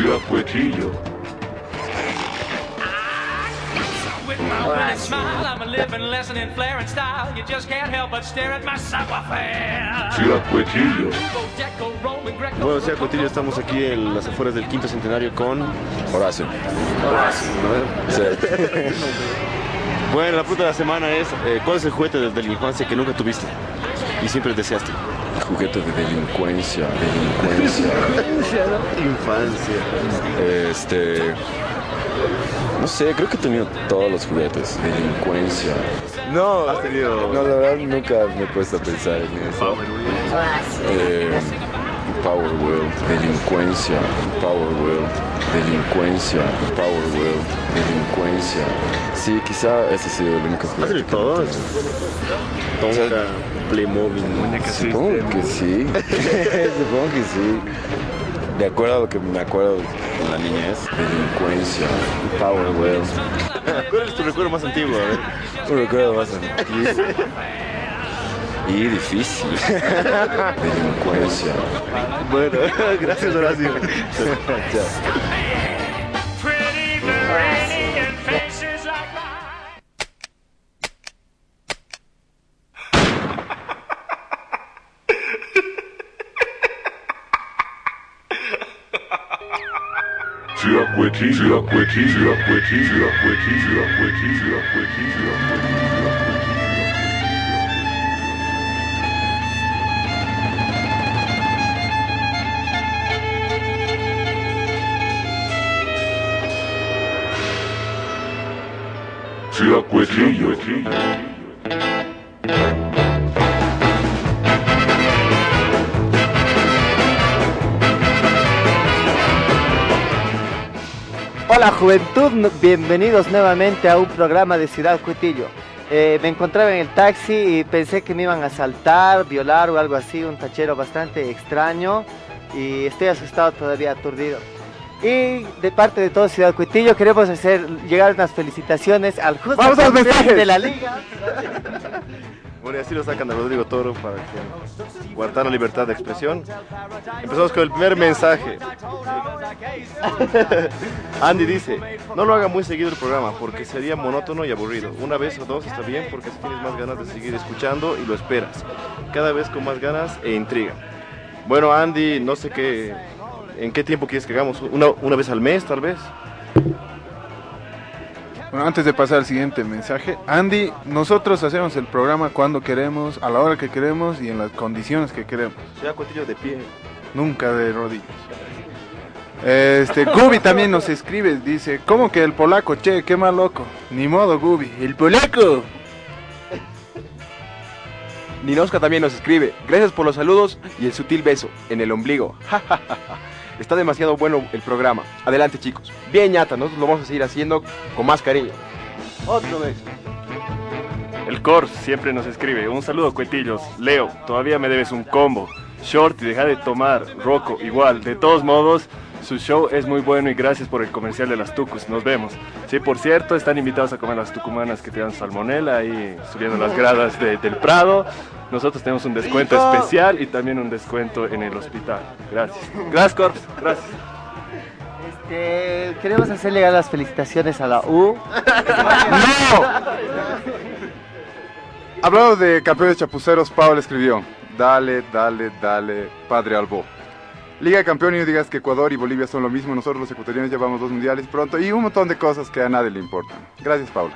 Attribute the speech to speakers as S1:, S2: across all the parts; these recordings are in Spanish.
S1: Ciudad Cuetillo.
S2: With my winning smile, I'm a living lesson in flair and style. You just can't help but stare at my savoir-faire.
S1: Ciudad Cuetillo.
S3: Bueno, estamos aquí en las afueras del quinto centenario con
S4: Horacio. Sí.
S3: Bueno, la pregunta de la semana es, eh, ¿cuál es el juguete desde la infancia que nunca tuviste y siempre deseaste?
S4: Juguete de delincuencia, delincuencia.
S3: Infancia.
S4: Este. No sé, creo que he tenido todos los juguetes. Delincuencia. No,
S3: Has tenido-
S4: no, la verdad nunca me he puesto a pensar en eso. Eh, Power World, delincuencia, Power World, delincuencia, Power World, delincuencia. Sí, quizá ese ha sido el único
S3: ¿Has
S4: juguete.
S3: tenido todos? Playmobil.
S4: Supongo que sí. Supongo que sí. De acuerdo a lo que me acuerdo de la niñez. Delincuencia. Power World.
S3: ¿Cuál es tu recuerdo más antiguo?
S4: Un recuerdo más antiguo. Y difícil. Delincuencia.
S3: Bueno, gracias Horacio.
S1: Je la pueille, je la pueille, je la pueille.
S5: Hola juventud, bienvenidos nuevamente a un programa de Ciudad Cuitillo. Eh, me encontraba en el taxi y pensé que me iban a asaltar, violar o algo así, un tachero bastante extraño y estoy asustado todavía, aturdido. Y de parte de todo Ciudad Cuitillo queremos hacer llegar unas felicitaciones al justo de la liga.
S3: Bueno, y así lo sacan a Rodrigo Toro para que guardar la libertad de expresión. Empezamos con el primer mensaje. Andy dice, no lo haga muy seguido el programa porque sería monótono y aburrido. Una vez o dos está bien porque así tienes más ganas de seguir escuchando y lo esperas. Cada vez con más ganas e intriga. Bueno, Andy, no sé qué, en qué tiempo quieres que hagamos. Una, una vez al mes, tal vez.
S6: Bueno, antes de pasar al siguiente mensaje, Andy, nosotros hacemos el programa cuando queremos, a la hora que queremos y en las condiciones que queremos,
S3: Ciudad Cuetillo de pie.
S6: nunca de rodillas. Este, Gubi también nos escribe, dice, ¿cómo que el polaco? Che, qué mal loco. Ni modo, Gubi, el polaco.
S7: Ninoska también nos escribe, gracias por los saludos y el sutil beso en el ombligo. Está demasiado bueno el programa. Adelante chicos. Bien ñata, nosotros lo vamos a seguir haciendo con más cariño. Otro beso.
S8: El Cor siempre nos escribe. Un saludo, cuetillos. Leo, todavía me debes un combo. Short y deja de tomar. Rocco, igual. De todos modos, su show es muy bueno y gracias por el comercial de las tucus. Nos vemos. Sí, por cierto, están invitados a comer las tucumanas que te dan salmonela ahí subiendo las gradas de- del Prado. Nosotros tenemos un descuento
S5: Rico.
S8: especial y también un descuento en el hospital. Gracias. Gracias, Corps. Gracias.
S5: Este, queremos hacer llegar las felicitaciones a la U.
S6: Hablando de campeones chapuceros, Pablo escribió, dale, dale, dale, padre Albo. Liga de Campeón y no digas que Ecuador y Bolivia son lo mismo, nosotros los ecuatorianos llevamos dos mundiales pronto y un montón de cosas que a nadie le importan. Gracias, Paula.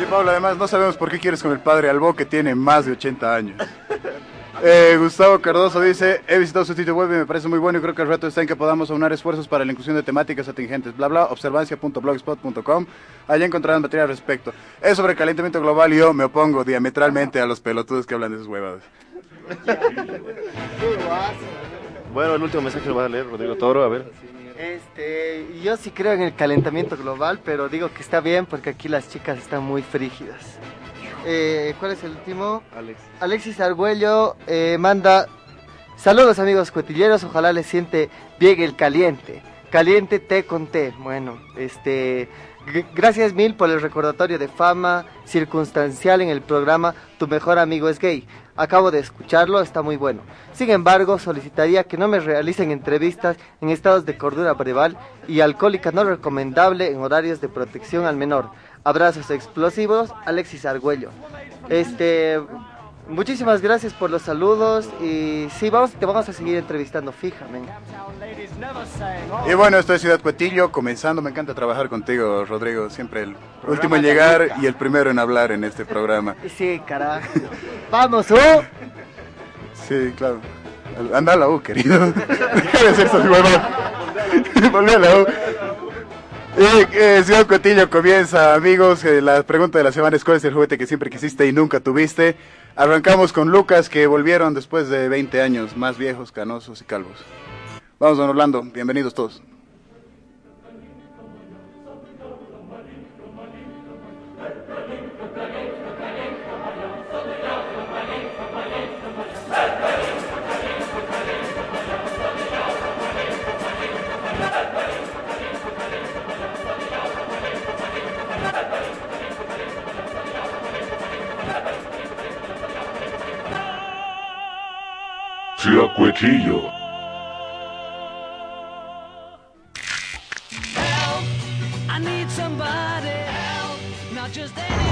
S9: Sí, Pablo, además no sabemos por qué quieres con el padre Albo que tiene más de 80 años. Eh, Gustavo Cardoso dice, he visitado su sitio web y me parece muy bueno y creo que el reto está en que podamos aunar esfuerzos para la inclusión de temáticas atingentes, bla bla, observancia.blogspot.com, allá encontrarán material al respecto. Es sobre calentamiento global y yo me opongo diametralmente a los pelotudos que hablan de esas huevadas.
S3: Bueno, el último mensaje lo va a leer Rodrigo Toro, a ver.
S5: Este, yo sí creo en el calentamiento global, pero digo que está bien porque aquí las chicas están muy frígidas. Eh, ¿Cuál es el último?
S3: Alex.
S5: Alexis Argüello eh, manda saludos amigos cotilleros, ojalá les siente bien el caliente. Caliente té con té. Bueno, este. Gracias mil por el recordatorio de fama circunstancial en el programa Tu mejor amigo es gay. Acabo de escucharlo, está muy bueno. Sin embargo, solicitaría que no me realicen entrevistas en estados de cordura breval y alcohólica no recomendable en horarios de protección al menor. Abrazos explosivos, Alexis Argüello. Este, muchísimas gracias por los saludos y sí, vamos, te vamos a seguir entrevistando fijamente.
S9: Y bueno, esto es Ciudad Cuetillo, comenzando. Me encanta trabajar contigo, Rodrigo. Siempre el último en llegar y el primero en hablar en este programa.
S5: Sí, carajo. Vamos, ¿oh?
S9: Sí, claro. Anda a la U, querido. Deja de hacer esas huevas. Volvé a la U. Eh, eh, Ciudad Cuetillo comienza, amigos. Eh, la pregunta de la semana es: ¿Cuál es el juguete que siempre quisiste y nunca tuviste? Arrancamos con Lucas, que volvieron después de 20 años, más viejos, canosos y calvos. Vamos, don Orlando. Bienvenidos todos.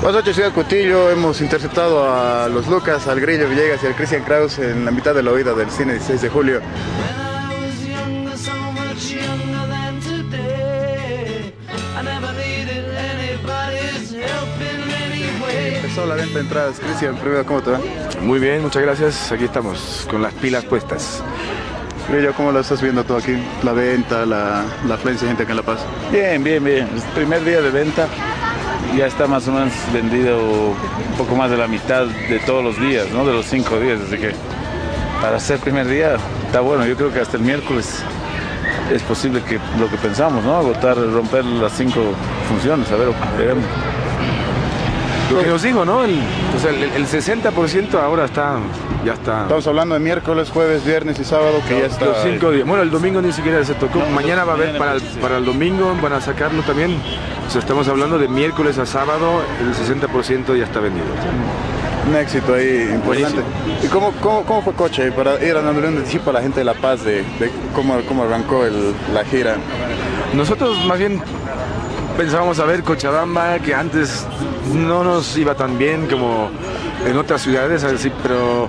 S9: Buenas noches, Ciudad Cuetillo. Hemos interceptado a los Lucas, al Grillo Villegas y al Christian Kraus en la mitad de la oída del cine 16 de julio. Empezó la venta de entradas. Christian, primero, ¿cómo te va?
S6: Muy bien, muchas gracias. Aquí estamos con las pilas puestas.
S9: Grillo, ¿cómo lo estás viendo tú aquí? La venta, la, la afluencia de gente acá en La Paz.
S10: Bien, bien, bien. Es el primer día de venta. Ya está más o menos vendido un poco más de la mitad de todos los días, ¿no? De los cinco días. Así que para ser primer día está bueno. Yo creo que hasta el miércoles es posible que lo que pensamos, ¿no? Agotar, romper las cinco funciones. A ver, veremos.
S6: Lo que nos dijo, ¿no? El, o sea, el, el 60% ahora está, ya está.
S9: Estamos hablando de miércoles, jueves, viernes y sábado, que ya está.
S6: Los cinco días. Bueno, el domingo ni siquiera se tocó. Mañana va a haber para el, para el domingo, van a sacarlo también. O sea, estamos hablando de miércoles a sábado, el 60% ya está vendido.
S9: Un éxito ahí importante. ¿Y cómo, cómo, cómo fue Coche para ir dándole un anticipo a la gente de La Paz de, de cómo, cómo arrancó el- la gira?
S6: Nosotros más bien pensábamos a ver Cochabamba, que antes no nos iba tan bien como en otras ciudades, así, pero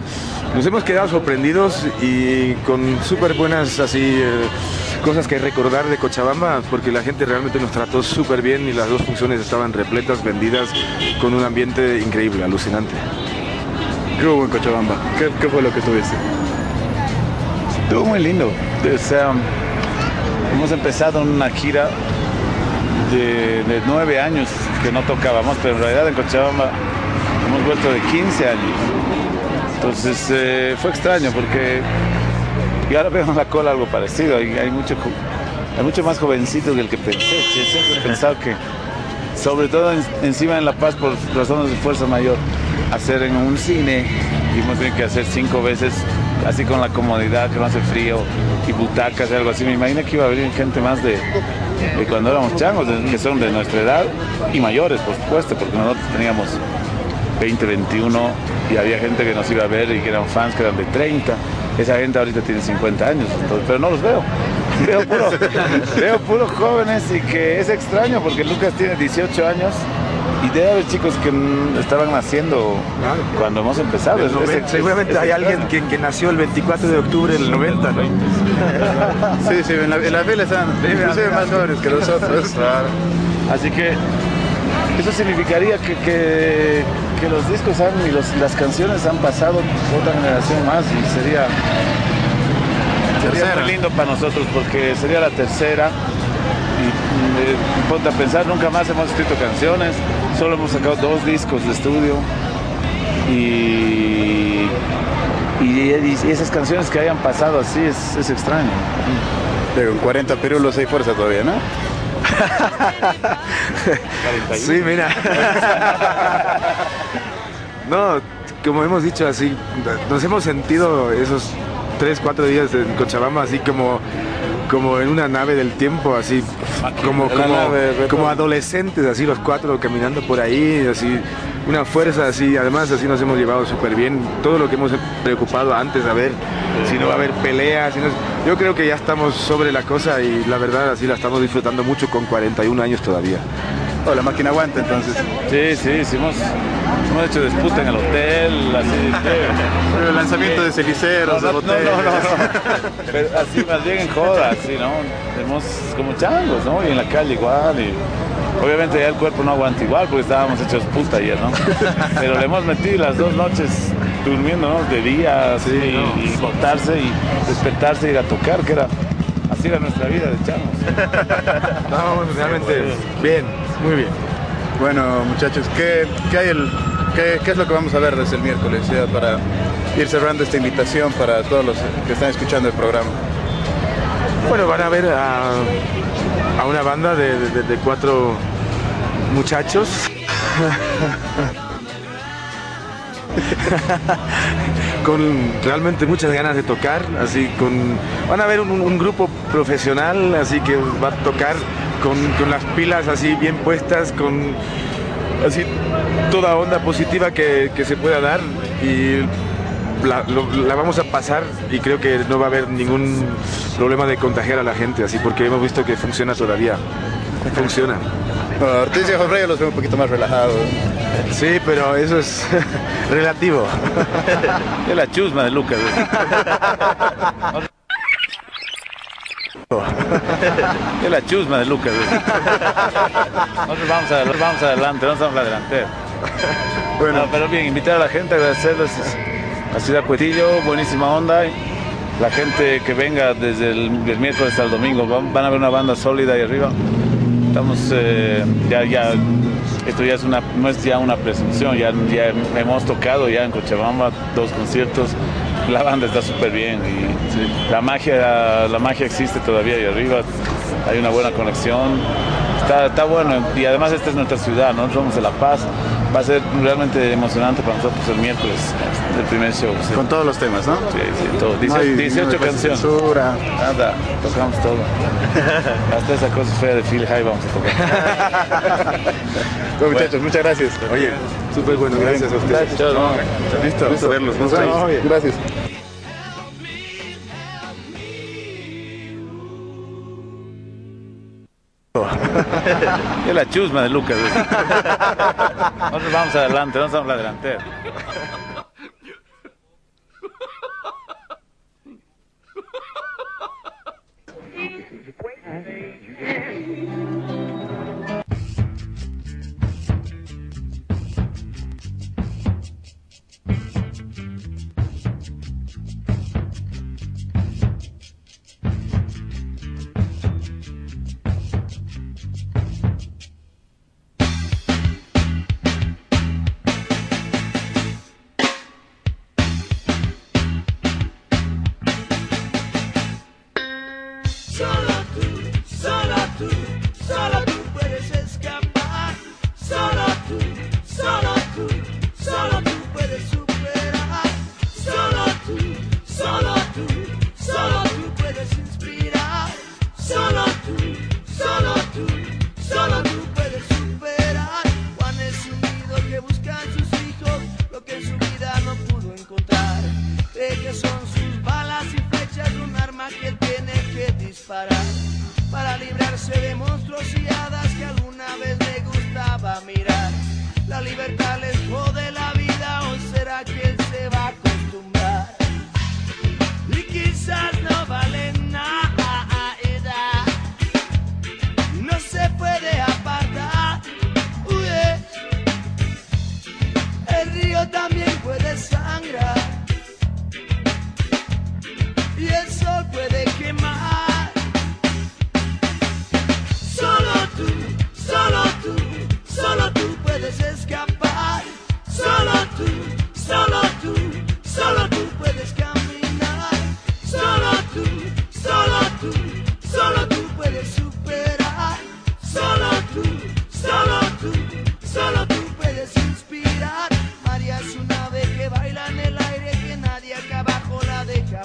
S6: nos hemos quedado sorprendidos y con súper buenas así eh, cosas que recordar de Cochabamba, porque la gente realmente nos trató súper bien y las dos funciones estaban repletas, vendidas, con un ambiente increíble, alucinante.
S9: ¿Qué hubo en Cochabamba? ¿Qué, qué fue lo que tuviste?
S10: Estuvo muy lindo. O sea, hemos empezado una gira de, nueve años que no tocábamos, pero en realidad en Cochabamba hemos vuelto de 15 años. Entonces eh, fue extraño porque y ahora veo en la cola algo parecido. Hay, hay mucho, hay mucho más jovencito que el que pensé. Siempre pensado que, sobre todo en- encima en La Paz, por razones de fuerza mayor, hacer en un cine, y hemos tenido que hacer cinco veces, así con la comodidad, que no hace frío, y butacas y algo así. Me imagino que iba a venir gente más de, de cuando éramos changos, que son de nuestra edad, y mayores, por supuesto, porque nosotros teníamos 20, 21 y había gente que nos iba a ver y que eran fans que eran de 30. Esa gente ahorita tiene 50 años, entonces, pero no los veo. Veo puro, veo puros jóvenes y que es extraño porque Lucas tiene 18 años y debe haber chicos que estaban naciendo cuando hemos empezado. Es- es- es-
S6: Seguramente
S10: es
S6: hay alguien que, que nació el 24 de octubre del 90, ¿no?
S9: Sí, sí, en la, en la fila están inclusive más jóvenes que nosotros.
S10: Así que eso significaría que, que- que los discos han, y los- las canciones han pasado otra generación más y sería, sería muy lindo para nosotros porque sería la tercera. Mm, ponte a pensar, nunca más hemos escrito canciones, solo hemos sacado dos discos de estudio y, y- y esas canciones que hayan pasado así es, es extraño.
S9: Pero con 40 pirulos hay fuerza todavía, ¿no?
S6: Sí, mira. no, como hemos dicho así, nos hemos sentido esos tres, cuatro días en Cochabamba así como como en una nave del tiempo, así como, como, como adolescentes, así los cuatro caminando por ahí, así una fuerza así, además así nos hemos llevado súper bien, todo lo que hemos preocupado antes, a ver si no va a haber peleas, si no- yo creo que ya estamos sobre la cosa y la verdad así la estamos disfrutando mucho con 41 años todavía.
S9: Oh, la máquina aguanta entonces.
S2: Sí, sí, sí, hemos, hecho disputa en el hotel, así.
S9: El lanzamiento de celiceros, de
S2: no, no,
S9: botellas.
S2: no, no, no. Pero así más bien en joda, así, ¿no? Hemos como changos, ¿no? Y en la calle igual. Y obviamente ya el cuerpo no aguanta igual porque estábamos hechos puta ayer, ¿no? Pero le hemos metido las dos noches durmiendo, ¿no? De día, así, y, y botarse y despertarse y ir a tocar, que era. Así era nuestra vida de chamos.
S6: No, realmente bien, muy bien.
S9: Bueno, muchachos, ¿qué, qué hay el, qué, qué es lo que vamos a ver desde el miércoles para ir cerrando esta invitación para todos los que están escuchando el programa?
S6: Bueno, van a ver a, a una banda de, de- de cuatro muchachos. con realmente muchas ganas de tocar, así con van a ver un, un grupo profesional, así que va a tocar con, con las pilas así bien puestas, con así toda onda positiva que, que se pueda dar y la, lo- la vamos a pasar y creo que no va a haber ningún problema de contagiar a la gente, así porque hemos visto que funciona todavía. Funciona.
S9: Bueno, Ortiz y Jorge los veo un poquito más relajados.
S6: Sí, pero eso es relativo.
S2: Es la chusma de Lucas. Es la chusma de Lucas. Nosotros vamos, a, vamos adelante, no somos la delantera. Bueno, pero bien, invitar a la gente, agradecerles a Ciudad Cuetillo, buenísima onda. La gente que venga desde el, el miércoles hasta el domingo, van, van a ver una banda sólida ahí arriba. Estamos eh, ya, ya, esto ya es una, no es ya una presunción, ya, ya hemos tocado ya en Cochabamba dos conciertos, la banda está súper bien y la magia, la magia existe todavía ahí arriba, hay una buena conexión, está, está bueno y además esta es nuestra ciudad, ¿no? somos de La Paz, va a ser realmente emocionante para nosotros el miércoles, el primer show. sí.
S9: Con todos los temas, ¿no?
S2: Sí, sí, todo.
S9: No hay-
S2: 18,
S9: no
S2: 18 canciones.
S9: censura.
S2: Nada, tocamos todo. Hasta esa cosa fea de Phil High vamos a tocar.
S9: Bueno, muchachos, muchas gracias.
S6: Oye, súper bueno, gracias a ustedes.
S2: ¿no?
S9: Listo,
S3: Gusto verlos,
S9: Nos vemos.
S3: vemos.
S2: Es la chusma de Lucas. Nosotros vamos adelante, no somos la delantera.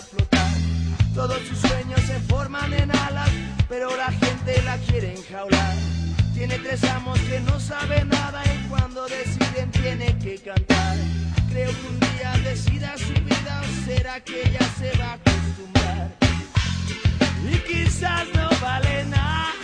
S11: Deja. Todos sus sueños se forman en alas
S2: pero la gente la quiere enjaular. Tiene tres amos que no saben nada y cuando deciden tiene que cantar. Creo que un día decida su vida o será que ya se va a acostumbrar. Y quizás no vale nada.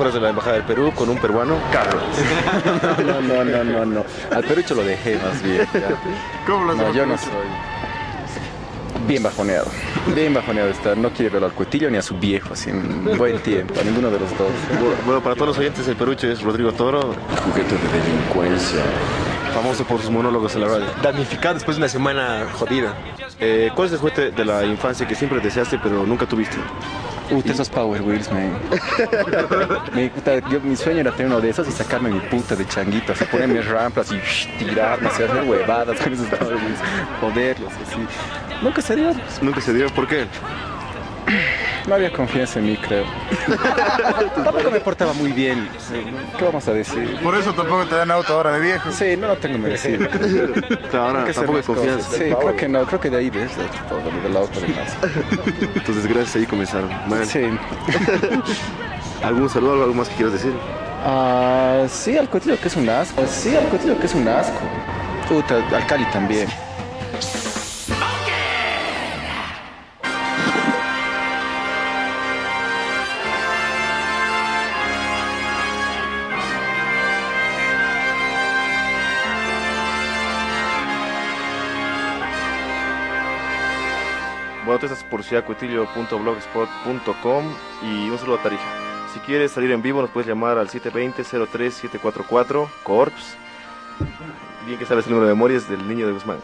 S3: Afueras de la Embajada del Perú con un peruano, Carlos.
S12: No, no, no, no, no. Al Perucho lo dejé más bien. ya.
S6: ¿Cómo lo
S12: No, yo no soy. Bien bajoneado. Bien bajoneado está. No quiere ver al cuetillo ni a su viejo, así en buen tiempo. A ninguno de los dos.
S3: Bueno, para todos los oyentes, el perucho es Rodrigo Toro,
S4: Juguete de delincuencia.
S3: famoso por sus monólogos en la radio.
S7: Damnificado después de una semana jodida.
S3: Eh, ¿Cuál es el juguete de la infancia que siempre deseaste pero nunca tuviste?
S12: Puta, esos Power Wheels, man. mi, puta, yo, mi sueño era tener uno de esos y sacarme mi puta de changuito, así ponerme rampas y shh, tirarme, así, hacer huevadas con esos Power Wheels, joderlos, así. Nunca se dio.
S3: Nunca se dio, ¿por qué?
S12: No había confianza en mí, creo. Tampoco me portaba muy bien. ¿Qué vamos a decir?
S9: Por eso tampoco te dan auto ahora de viejo.
S12: Sí, no lo tengo merecido.
S3: Ahora
S12: que
S3: tampoco hay confianza.
S12: Sí, creo que no, creo que de ahí desde todo, del auto de más.
S3: Entonces, gracias ahí comenzaron. Man,
S12: Sí.
S3: ¿Algún saludo, algo más que quieras decir?
S12: Ah, sí, al cotillo que es un asco. Sí, al cotillo que es un asco. Puta, al Cali también.
S3: Estás por ciudadcuetillo.blogspot.com y un saludo a Tarija. Si quieres salir en vivo nos puedes llamar al 720-03-744 Corps. Bien que sabes el número de memorias del niño de Guzmán.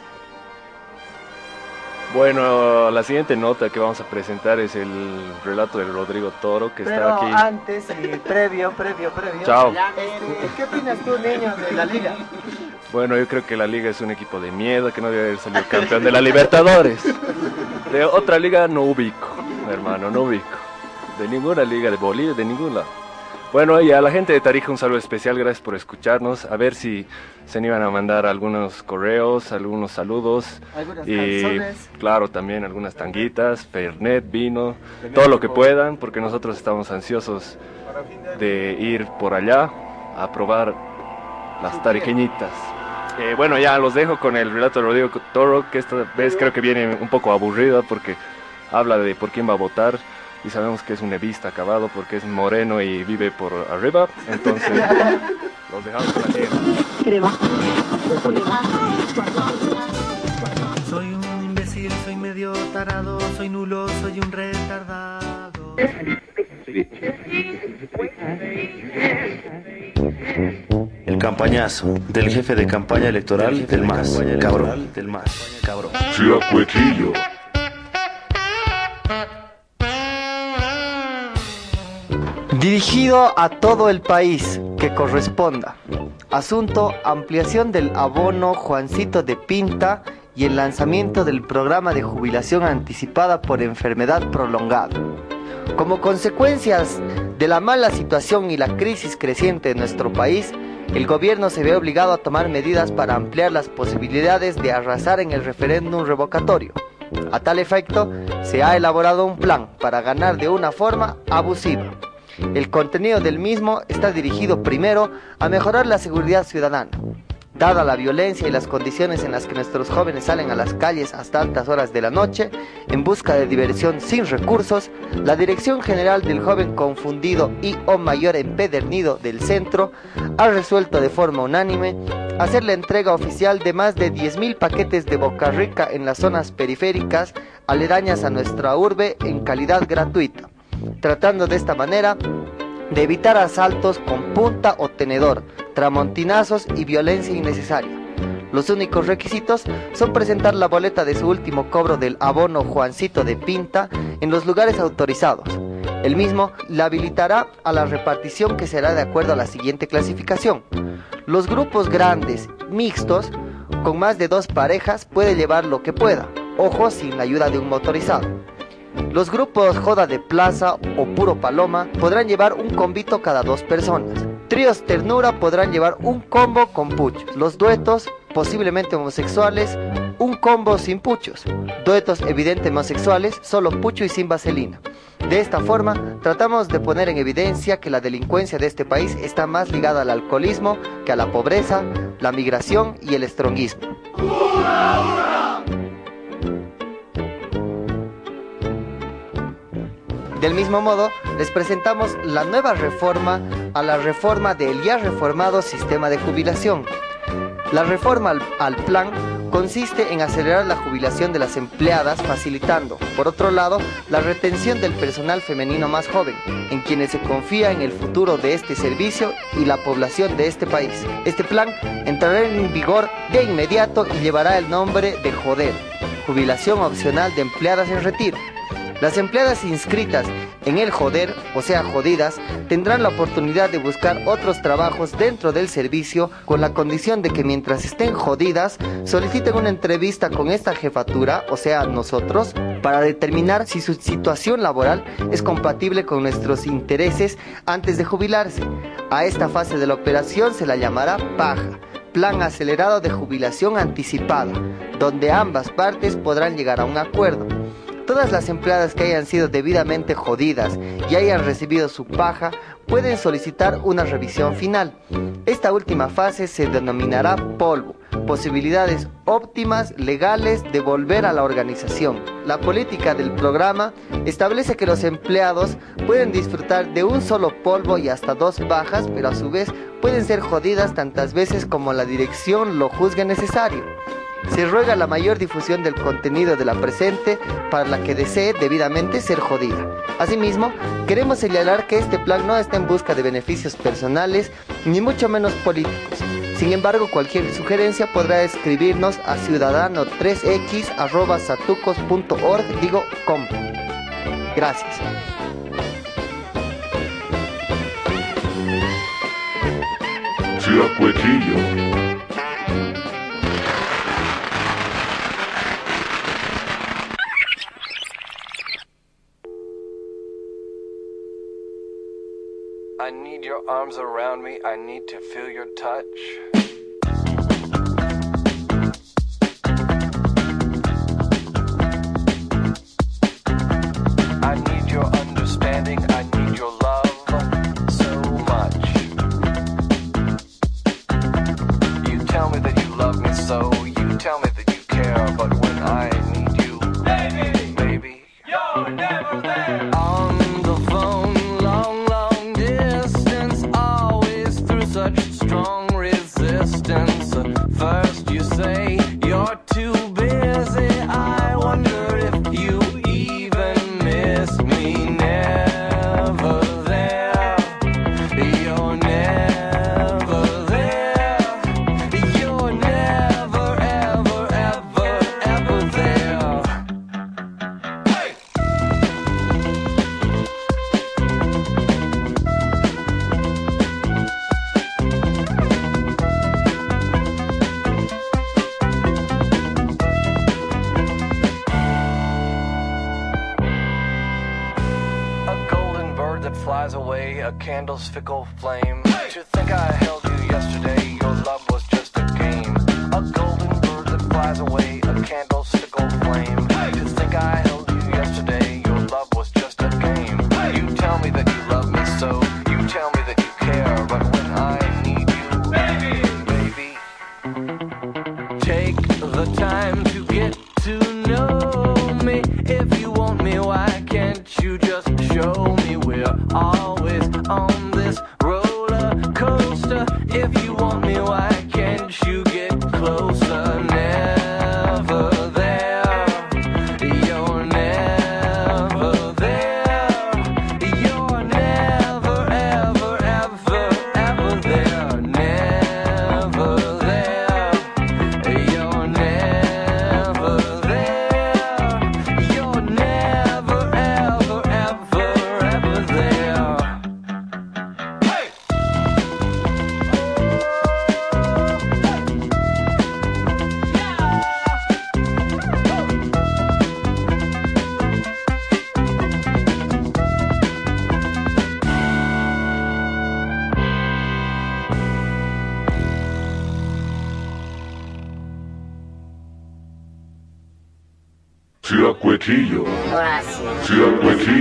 S8: Bueno, la siguiente nota que vamos a presentar es el relato de Rodrigo Toro, que
S5: Pero
S8: está aquí.
S5: antes y previo, previo, previo.
S8: Chao.
S5: Este, ¿Qué opinas tú, niño, de la liga?
S8: Bueno, yo creo que la liga es un equipo de miedo, que no debe haber salido campeón de la Libertadores. De otra liga no ubico, hermano, no ubico. De ninguna liga de Bolivia, de ningún lado. Bueno, y a la gente de Tarija un saludo especial, gracias por escucharnos. A ver si se iban a mandar algunos correos, algunos saludos.
S5: Algunas
S8: y
S5: canciones.
S8: claro, también algunas tanguitas, fernet, vino, todo lo que puedan, porque nosotros estamos ansiosos de ir por allá a probar las tarijeñitas. Eh, bueno, ya los dejo con el relato de Rodrigo Toro, que esta vez creo que viene un poco aburrido porque habla de por quién va a votar y sabemos que es un evista acabado porque es moreno y vive por arriba, entonces los dejamos con la siguiente.
S2: Soy un imbécil, soy medio tarado, soy nulo, soy un retardado.
S13: Campañazo del jefe de campaña electoral del MAS, cabrón, del MAS, cabrón.
S1: Ciudad Cuetillo.
S5: Dirigido a todo el país que corresponda. Asunto, ampliación del abono Juancito de Pinta y el lanzamiento del programa de jubilación anticipada por enfermedad prolongada. Como consecuencias de la mala situación y la crisis creciente de nuestro país, el gobierno se ve obligado a tomar medidas para ampliar las posibilidades de arrasar en el referéndum revocatorio. A tal efecto, se ha elaborado un plan para ganar de una forma abusiva. El contenido del mismo está dirigido primero a mejorar la seguridad ciudadana. Dada la violencia y las condiciones en las que nuestros jóvenes salen a las calles hasta altas horas de la noche en busca de diversión sin recursos, la Dirección General del Joven Confundido y o Mayor Empedernido del Centro ha resuelto de forma unánime hacer la entrega oficial de más de 10.000 paquetes de Boca Rica en las zonas periféricas aledañas a nuestra urbe en calidad gratuita, tratando de esta manera de evitar asaltos con punta o tenedor, tramontinazos y violencia innecesaria. Los únicos requisitos son presentar la boleta de su último cobro del abono Juancito de Pinta en los lugares autorizados. El mismo la habilitará a la repartición que será de acuerdo a la siguiente clasificación. Los grupos grandes, mixtos, con más de dos parejas puede llevar lo que pueda, ojo sin la ayuda de un motorizado. Los grupos Joda de Plaza o Puro Paloma podrán llevar un combito cada dos personas. Tríos Ternura podrán llevar un combo con puchos. Los duetos, posiblemente homosexuales, un combo sin puchos. Duetos evidente homosexuales, solo pucho y sin vaselina. De esta forma, tratamos de poner en evidencia que la delincuencia de este país está más ligada al alcoholismo que a la pobreza, la migración y el estronguismo. Del mismo modo, les presentamos la nueva reforma a la reforma del ya reformado sistema de jubilación. La reforma al, al plan consiste en acelerar la jubilación de las empleadas, facilitando, por otro lado, la retención del personal femenino más joven, en quienes se confía en el futuro de este servicio y la población de este país. Este plan entrará en vigor de inmediato y llevará el nombre de JODER, Jubilación Opcional de Empleadas en Retiro. Las empleadas inscritas en el joder, o sea, jodidas, tendrán la oportunidad de buscar otros trabajos dentro del servicio con la condición de que mientras estén jodidas, soliciten una entrevista con esta jefatura, o sea, nosotros, para determinar si su situación laboral es compatible con nuestros intereses antes de jubilarse. A esta fase de la operación se la llamará paja. Plan acelerado de jubilación anticipada, donde ambas partes podrán llegar a un acuerdo. Todas las empleadas que hayan sido debidamente jodidas y hayan recibido su paja pueden solicitar una revisión final. Esta última fase se denominará polvo, posibilidades óptimas legales de volver a la organización. La política del programa establece que los empleados pueden disfrutar de un solo polvo y hasta dos bajas, pero a su vez pueden ser jodidas tantas veces como la dirección lo juzgue necesario. Se ruega la mayor difusión del contenido de la presente para la que desee debidamente ser jodida. Asimismo, queremos señalar que este plan no está en busca de beneficios personales ni mucho menos políticos. Sin embargo, cualquier sugerencia podrá escribirnos a ciudadano3x@satucos.org, digo com. Gracias.
S14: Your arms around me. I need to feel your touch. I need your understanding. Fickle flame.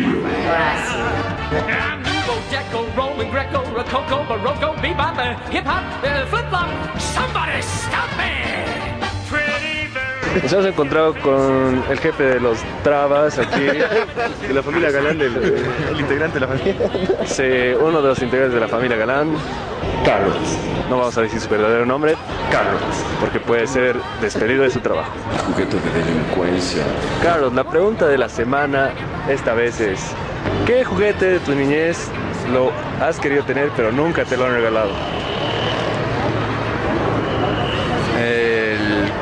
S1: Cuetillo.
S15: Nouveau Deco, Rolling Greco, Rococo, Baroque, Bebop, uh, Hip Hop, uh, Flip Flop. Somebody stop me!
S8: Nos hemos encontrado con el jefe de los trabas aquí.
S3: De la familia Galán, del, el integrante de la familia.
S8: Sí, uno de los integrantes de la familia Galán, Carlos. No vamos a decir su verdadero nombre, Carlos, porque puede ser despedido de su trabajo.
S4: Juguete de delincuencia.
S8: Carlos, la pregunta de la semana esta vez es, ¿qué juguete de tu niñez lo has querido tener pero nunca te lo han regalado?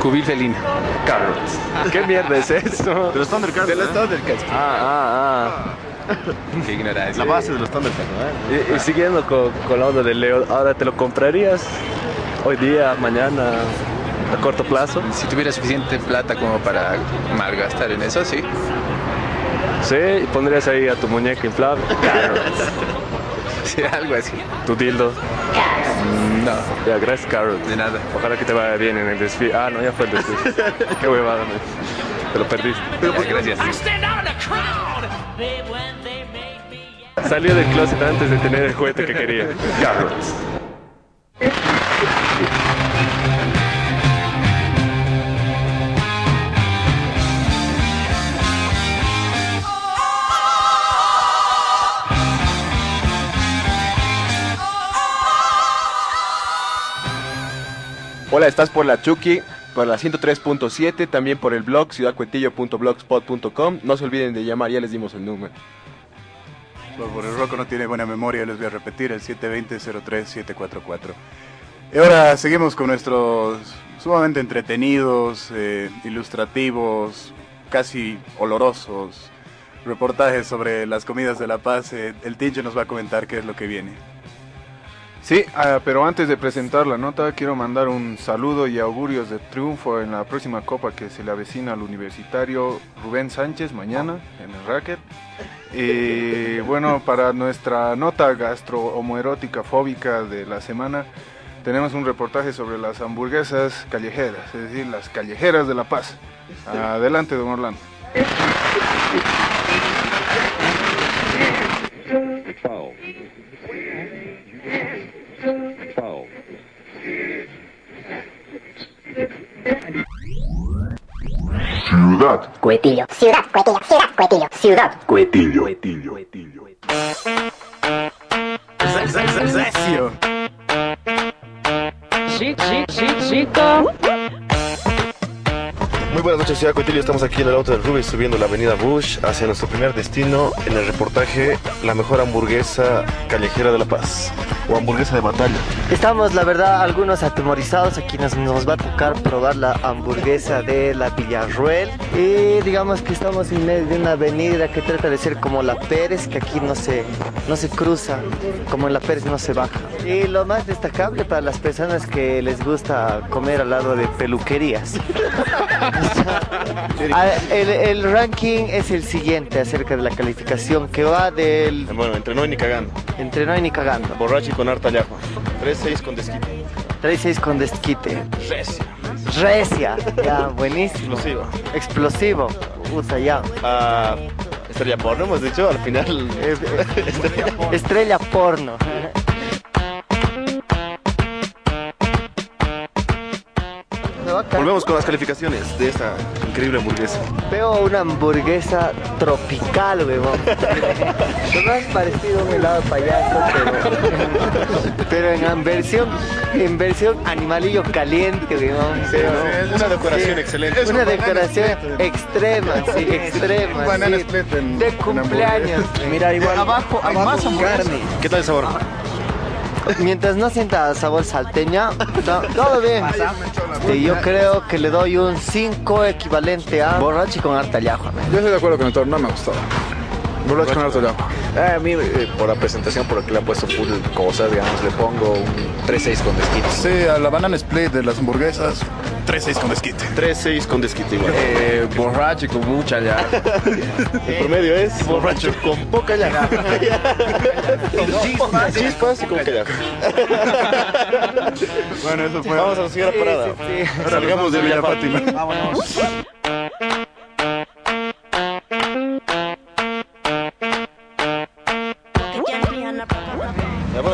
S12: Cubil felino.
S8: Carlos. ¿Qué mierda es eso?
S3: De los Thundercats.
S5: De los
S3: ¿eh?
S5: Thundercats.
S8: Ah, ah, ah.
S12: Qué ignorancia.
S3: La base de los Thundercats, ¿no?
S8: Y, y siguiendo con, con la onda de Leo, ¿ahora te lo comprarías? Hoy día, mañana, a corto plazo.
S12: Si tuviera suficiente plata como para malgastar en eso, sí.
S8: Sí, y pondrías ahí a tu muñeca inflable. Carlos.
S12: Sí, algo así.
S8: Tu dildo.
S12: No,
S8: Ya, gracias, Carlos.
S12: de nada.
S8: Ojalá que te vaya bien en el desfile. Ah, no, ya fue el desfile. Qué huevada, man. Te lo perdiste.
S12: Gracias.
S15: They made me.
S8: Salió del closet antes de tener el juguete que quería. Carlos. Hola, estás por la Chucky, por la 103.7, también por el blog ciudadcuetillo.blogspot.com. No se olviden de llamar, ya les dimos el número.
S9: Por, el Rocco no tiene buena memoria, les voy a repetir el 720-03-744. Y ahora seguimos con nuestros sumamente entretenidos, eh, ilustrativos, casi olorosos reportajes sobre las comidas de La Paz. Eh, el Tincho nos va a comentar qué es lo que viene.
S6: Sí, ah, pero antes de presentar la nota, quiero mandar un saludo y augurios de triunfo en la próxima copa que se le avecina al universitario Rubén Sánchez mañana en el racket. Y bueno, para nuestra nota gastro-homoerótica fóbica de la semana, tenemos un reportaje sobre las hamburguesas callejeras, es decir, las callejeras de La Paz. Adelante, don Orlando.
S1: Ciudad.
S16: Cuetillo. Ciudad, Cuetillo, ciudad, Cuetillo, ciudad.
S1: Cuetillo.
S9: Recio.
S15: Sí, sí, sí, chico.
S3: Buenas noches, Ciudad Cotillo. Estamos aquí en el auto del Rubis subiendo la avenida Bush hacia nuestro primer destino en el reportaje La mejor hamburguesa callejera de La Paz o hamburguesa de batalla.
S5: Estamos, la verdad, algunos atemorizados. Aquí nos, nos va a tocar probar la hamburguesa de la Villarruel. Y digamos que estamos en medio de una avenida que trata de ser como la Pérez, que aquí no se, no se cruza, como en la Pérez no se baja. Y lo más destacable para las personas que les gusta comer al lado de peluquerías. El, el ranking es el siguiente acerca de la calificación que va del
S3: Bueno, entre no y ni cagando.
S5: entre no y ni cagando.
S3: Borracho y con harta llajua. 3-6 con desquite.
S5: 3-6 con desquite.
S3: Recia.
S5: Recia. Ya, buenísimo.
S3: Explosivo.
S5: Explosivo. Puta, ya.
S3: Ah, estrella porno, hemos dicho al final.
S5: Estrella porno.
S3: Volvemos con las calificaciones de esta increíble hamburguesa.
S5: Veo una hamburguesa tropical, weón. Lo más parecido a un helado payaso, pero, pero en versión, en versión animalillo caliente, weón.
S3: Es una decoración
S5: sí,
S3: excelente. Es
S5: Una
S3: un
S5: decoración extrema, sí, extrema.
S9: Un banana
S5: sí.
S9: split en-
S5: de
S9: en
S5: cumpleaños.
S12: Mira, igual.
S9: Abajo hay más hamburguesas.
S3: ¿Qué tal el sabor?
S5: Mientras no sienta sabor salteña, to- todo bien. Y yo creo que le doy un 5 equivalente a borracho con harta llajua.
S6: Yo estoy de acuerdo con el toro, no me ha con harto llajua.
S12: Ah, a mí, eh, por la presentación, por que le ha puesto full cosas, digamos, le pongo un 3-6 con desquite.
S9: Sí, a la banana split de las hamburguesas, 3-6 con desquite.
S3: 3-6 con desquite igual.
S12: Eh, borracho y con mucha ya.
S3: El promedio es borracho con poca llajua. Chispas, chispas y con poca llajua.
S9: Bueno, eso fue.
S3: Vamos a la siguiente parada.
S5: Sí, sí,
S3: Salgamos de Villa
S9: Fátima.
S3: Vámonos.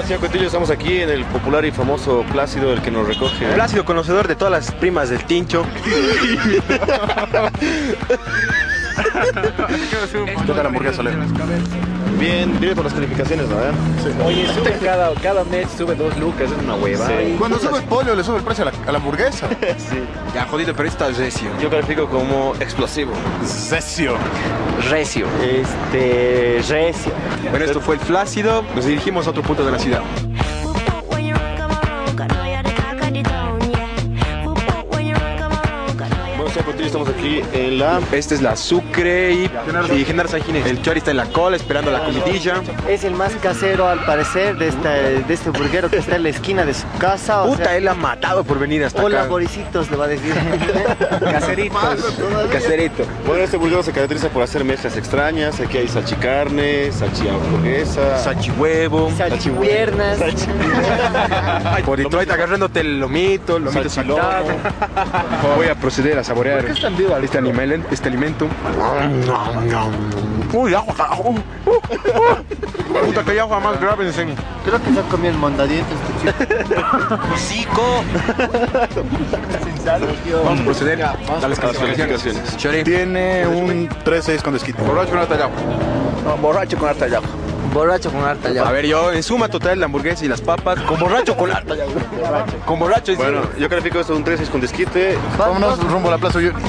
S3: Señor estamos aquí en el popular y famoso Plácido, el que nos recoge.
S7: Plácido conocedor de todas las primas del tincho.
S9: ¿Qué tal hamburguesa, Leo?
S3: Bien, viene por las calificaciones, ¿no? ¿Eh?
S12: Oye, sube cada, cada mes, sube dos lucas, es una hueva.
S3: Sí.
S9: Cuando sube el pollo, le sube el precio a la, a la hamburguesa.
S3: Sí.
S7: Ya, jodido, pero está recio.
S3: Yo califico como explosivo.
S9: Recio.
S12: Recio.
S5: Este, recio.
S7: Bueno, esto fue el Flácido. Nos dirigimos a otro punto de la ciudad.
S3: Cotillo, estamos aquí en la...
S7: Esta es la Sucre y, y Genaro Sanginés. El Chori está en la cola esperando la comidilla.
S5: Es el más casero al parecer de, esta, de este burguero que está en la esquina de su casa. O
S7: Puta,
S5: sea,
S7: él ha matado por venir hasta
S5: hola
S7: acá.
S5: Boricitos le va a decir.
S12: Caseritos.
S7: Caserito.
S3: Bueno, este burguero se caracteriza por hacer mezclas extrañas. Aquí hay salchicarne, salchihamburguesa.
S7: Sachihuevo.
S5: Salchipiernas.
S7: Por Detroit agarrándote el lomito, el lomito saltado. Voy a proceder a saborear
S9: ¿Por qué están vivos?
S7: este, animal, este alimento. Uy, agua, carajo. Puta, que hay agua más grave, en serio.
S5: Creo que se ha comido el mondadientes.
S7: ¡Cico! Vamos a proceder a las calificaciones.
S9: Tiene un 3-6 con desquite.
S7: Borracho con harta llave.
S12: borracho con harta llama.
S5: Borracho con harta
S7: A
S5: llave.
S7: ver, yo en suma total la hamburguesa y las papas con borracho con harta llave. Con borracho y
S3: Bueno, yo califico esto un 3-6 con desquite.
S9: Vámonos rumbo a la plaza. Yo-
S16: a.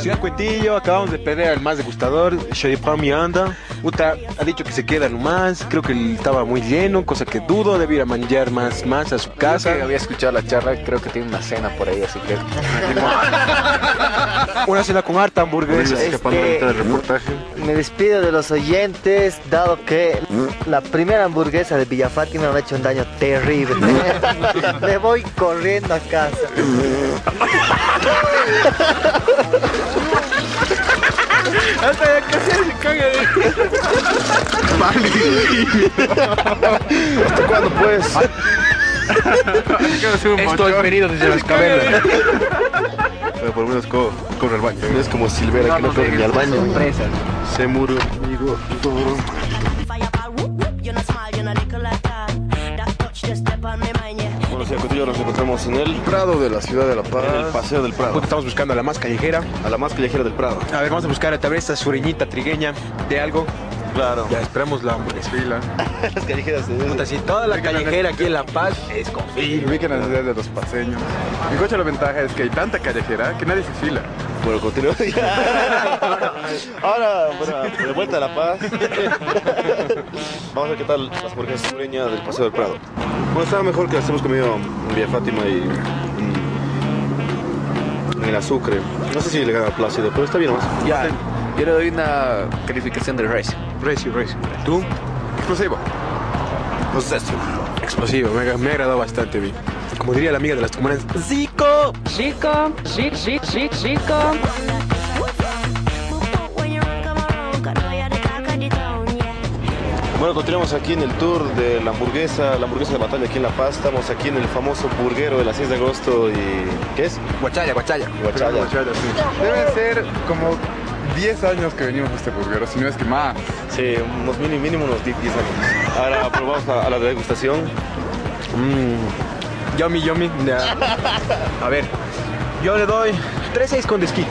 S7: Ciudad Cuetillo, acabamos de perder al más degustador, Shoripam Miranda. Puta, ha dicho que se queda nomás, creo que él estaba muy lleno, cosa que dudo, debe ir a manjar más, más a su casa.
S12: Había escuchado la charla, creo que tiene una cena por ahí, así que.
S7: Una cena con harta hamburguesa.
S3: La.
S5: Me despido de los oyentes, dado que la primera hamburguesa de Villa Fátima me ha hecho un daño terrible. me voy corriendo a casa.
S7: Hasta ya casi se caga de...
S3: ¿Hasta cuándo pues?
S7: Estoy venido desde las cavernas.
S3: Pero por lo menos co corre al baño. No es como Silvera que no corre ni al baño. Se murió amigo. Bueno, sí, a continuación nos encontramos en el Prado de la ciudad de La Paz. En el Paseo del Prado.
S7: Estamos buscando a la más callejera.
S3: A la más callejera del Prado.
S7: A ver, vamos a buscar tal vez esta sureñita trigueña de algo.
S3: Claro.
S7: Ya esperamos la hamburguesa.
S3: Las callejeras de
S7: Puta, si toda la callejera aquí en La Paz es con
S6: Y ubiquen las de los paseños. En coche la ventaja es que hay tanta callejera que nadie se fila.
S3: Bueno, continúa. Ahora, bueno, de vuelta a La Paz. Vamos a ver qué tal las hamburguesas sureñas del Paseo del Prado. Bueno, estaba mejor que las hemos comido en Villa Fátima y en el Azucre. No sé si le gana Plácido, pero está bien nomás.
S12: Ya, yo le doy una calificación de Race.
S7: Race, Race. ¿Tú?
S6: Explosivo.
S7: Explosivo, me, ha- me ha agradado bastante, vi. Como diría la amiga de las tucumanas, ¡Zico!
S15: Zico, Zico, Zico, Zico, Zico.
S3: Bueno, continuamos aquí en el tour de la hamburguesa, la hamburguesa de batalla aquí en La Paz. Estamos aquí en el famoso burguero de la 6 de agosto y... ¿Qué es?
S7: Guachaya, guachaya.
S3: Guachaya.
S6: Guachaya, sí. Deben ser como 10 años que venimos a este burguero, si no es que más.
S3: Sí, unos mínimo, mínimo unos 10 años. Ahora probamos a, a la degustación.
S7: Mmm, yummy, yummy. Ya. A ver, yo le doy 3-6 con desquite.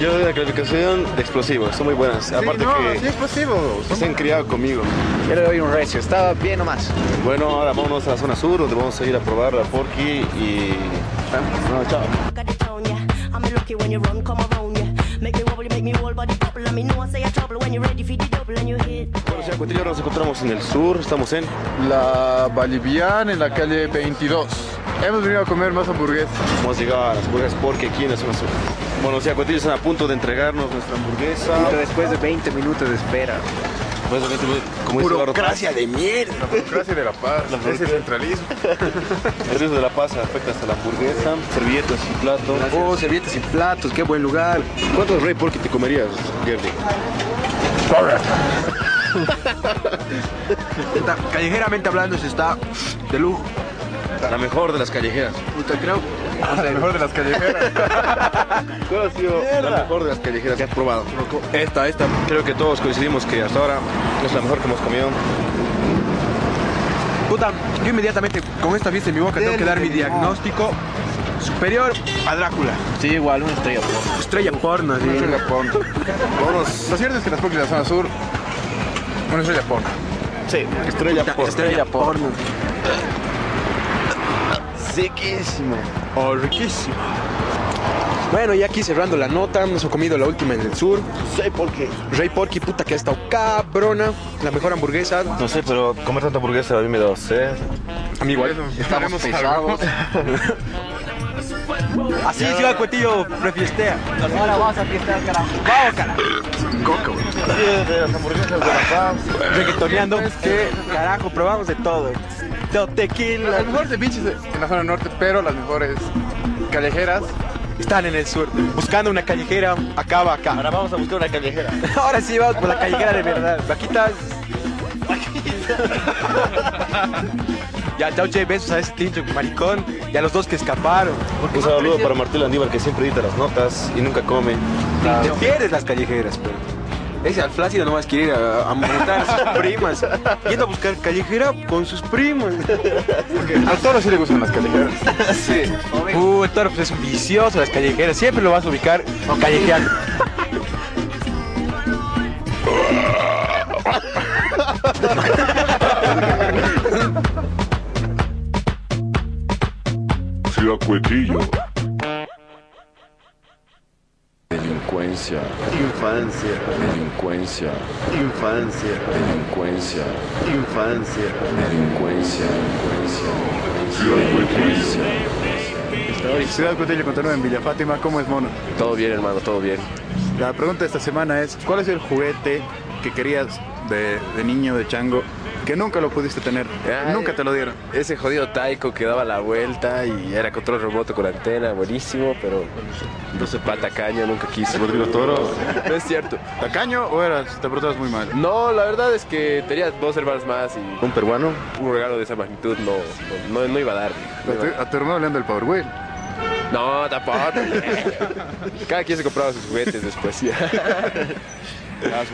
S3: Yo doy la calificación de explosivos, son muy buenas. Aparte
S6: no,
S3: que
S6: sí, explosivo.
S3: que se han criado conmigo.
S12: Yo le doy un Race, estaba bien nomás.
S3: Bueno, ahora vámonos a la zona sur, donde vamos a ir a probar la Porky y... No, chao.
S16: Make me wobble, make me whole body bubble. And me know I say a trouble when you're ready for the double and you hit.
S3: Bueno, señor Cuetillo, ahora nos encontramos en el sur, estamos en...
S6: La Boliviana en la calle 22. Hemos venido a comer más hamburguesas.
S3: Hemos llegado a las hamburguesas Porky aquí en la zona sur. Bueno, señor Cuetillo, están a punto de entregarnos nuestra hamburguesa.
S12: Después de 20 minutos de espera.
S3: Pues, como
S7: Burocracia de mierda.
S6: La burocracia de la paz.
S3: La
S6: Ese centralismo.
S3: El riesgo de la paz afecta hasta la hamburguesa, servilletas y platos.
S7: Oh, servilletas y platos, qué buen lugar.
S3: ¿Cuántos Rey Porky te comerías?
S7: Está- callejeramente hablando, se está de lujo.
S3: La mejor de las callejeras.
S7: Puta, creo.
S6: La mejor de las callejeras.
S3: ¿Cuál ha sido la mejor de las callejeras que has probado?
S7: Esta, esta.
S3: Creo que todos coincidimos que hasta ahora es la mejor que hemos comido.
S7: Puta, yo inmediatamente con esta fiesta en mi boca tengo que dar mi diagnóstico superior a Drácula.
S12: Sí, igual, una estrella. por-
S7: Estrella porno, sí.
S6: Una estrella porno. Lo cierto es que las porquis de la zona sur, una estrella porno.
S3: Sí, estrella
S7: Puta,
S3: por.
S7: Estrella porno.
S3: Sequísimo.
S7: Oh, riquísimo. Bueno, ya aquí cerrando la nota, hemos comido la última en el sur.
S3: Sí, ¿por qué?
S7: Rey Porky, puta que ha estado cabrona. La mejor hamburguesa.
S3: No sé, pero comer tanta hamburguesa a mí me da sed.
S7: A mí igual.
S6: Estamos pesados.
S7: Así Ciudad Cuetillo refiestea.
S5: Ahora vamos a fiestar, carajo. Vamos, carajo.
S3: Sí, de las hamburguesas de la paz.
S7: Reggaetoneando. Es que, carajo, probamos de todo. Tequila.
S6: Las mejores de en la zona norte, pero las mejores callejeras
S7: Están en el sur. Buscando una callejera, acaba acá.
S3: Ahora vamos a buscar una callejera.
S7: Ahora sí vamos por la callejera de verdad. Vaquitas. Ya, chao, che, besos a ese tincho maricón y a los dos que escaparon.
S3: Un saludo para Martín Landívar que siempre edita las notas y nunca come.
S7: Te pierdes las callejeras, pero. Ese al flácido nomás quiere ir a, a montar a sus primas. Yendo a buscar callejera con sus primas.
S6: Al toro sí le gustan las callejeras.
S7: Sí. Uh, el toro pues, es un vicioso las callejeras. Siempre lo vas a ubicar callejeando.
S1: Ciudad Cuetillo.
S4: Delincuencia,
S3: Infancia,
S4: delincuencia,
S3: infancia,
S4: delincuencia,
S3: infancia.
S4: delincuencia, delincuencia, delincuencia.
S9: Ciudad Cotillo continúa en Villa Fátima. ¿Cómo es, mono?
S8: Todo bien, hermano, todo bien.
S9: La pregunta de esta semana es, ¿cuál es el juguete que querías de, de niño, de chango, que nunca lo pudiste tener? nunca te lo dieron.
S8: Ese jodido taiko que daba la vuelta y era control remoto con antena, buenísimo, pero entonces para tacaño nunca quise.
S9: Rodrigo Toro.
S8: No es cierto.
S9: ¿Tacaño o eras, te portabas muy mal?
S8: No, la verdad es que tenía dos hermanos más y...
S3: ¿Un peruano?
S8: Un regalo de esa magnitud no, no, no, no iba a dar. no
S9: A
S8: iba a
S9: tu, a tu hermano le anda el Power Wheel.
S8: No, tampoco. Cada quien se compraba sus juguetes después.